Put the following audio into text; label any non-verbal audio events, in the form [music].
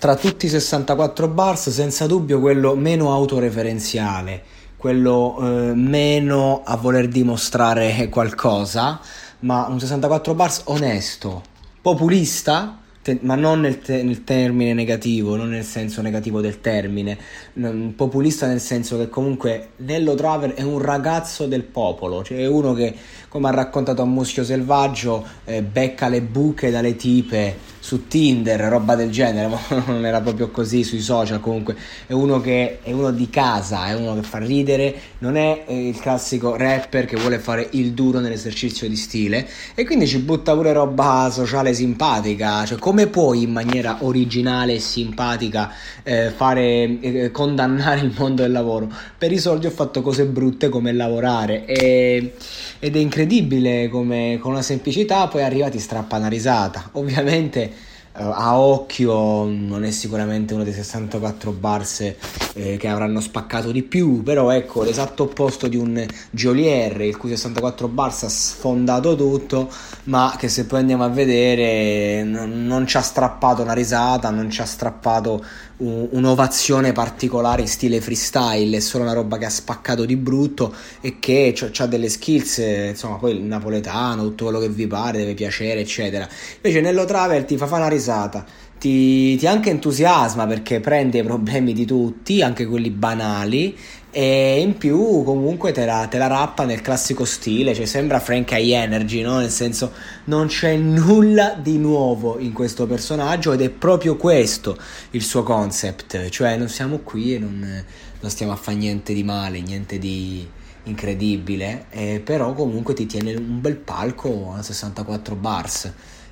Tra tutti i 64 bars, senza dubbio quello meno autoreferenziale, quello eh, meno a voler dimostrare [laughs] qualcosa, ma un 64 bars onesto, populista, te- ma non nel, te- nel, termine negativo, non nel senso negativo del termine, n- populista nel senso che comunque Nello Traver è un ragazzo del popolo, cioè è uno che, come ha raccontato a Muschio Selvaggio, eh, becca le buche dalle tipe su Tinder, roba del genere, [laughs] ma non era proprio così sui social comunque, è uno che è uno di casa, è uno che fa ridere, non è eh, il classico rapper che vuole fare il duro nell'esercizio di stile e quindi ci butta pure roba sociale simpatica, cioè come puoi in maniera originale e simpatica eh, fare, eh, condannare il mondo del lavoro? Per i soldi ho fatto cose brutte come lavorare e, ed è incredibile come con una semplicità poi arriva ti strappa una risata, ovviamente a occhio non è sicuramente uno dei 64 bars eh, che avranno spaccato di più, però ecco l'esatto opposto di un Jolier, il cui 64 bars ha sfondato tutto, ma che se poi andiamo a vedere non, non ci ha strappato una risata, non ci ha strappato un, un'ovazione particolare in stile freestyle, è solo una roba che ha spaccato di brutto e che ha delle skills, insomma poi il napoletano, tutto quello che vi pare, deve piacere eccetera. Invece Nello Travel ti fa fare una risata risata. Ti, ti, anche entusiasma perché prende i problemi di tutti, anche quelli banali, e in più comunque te la, te la rappa nel classico stile, cioè sembra Frank High Energy, no? nel senso non c'è nulla di nuovo in questo personaggio ed è proprio questo il suo concept, cioè non siamo qui e non, non stiamo a fare niente di male, niente di incredibile, eh, però comunque ti tiene un bel palco a 64 bars.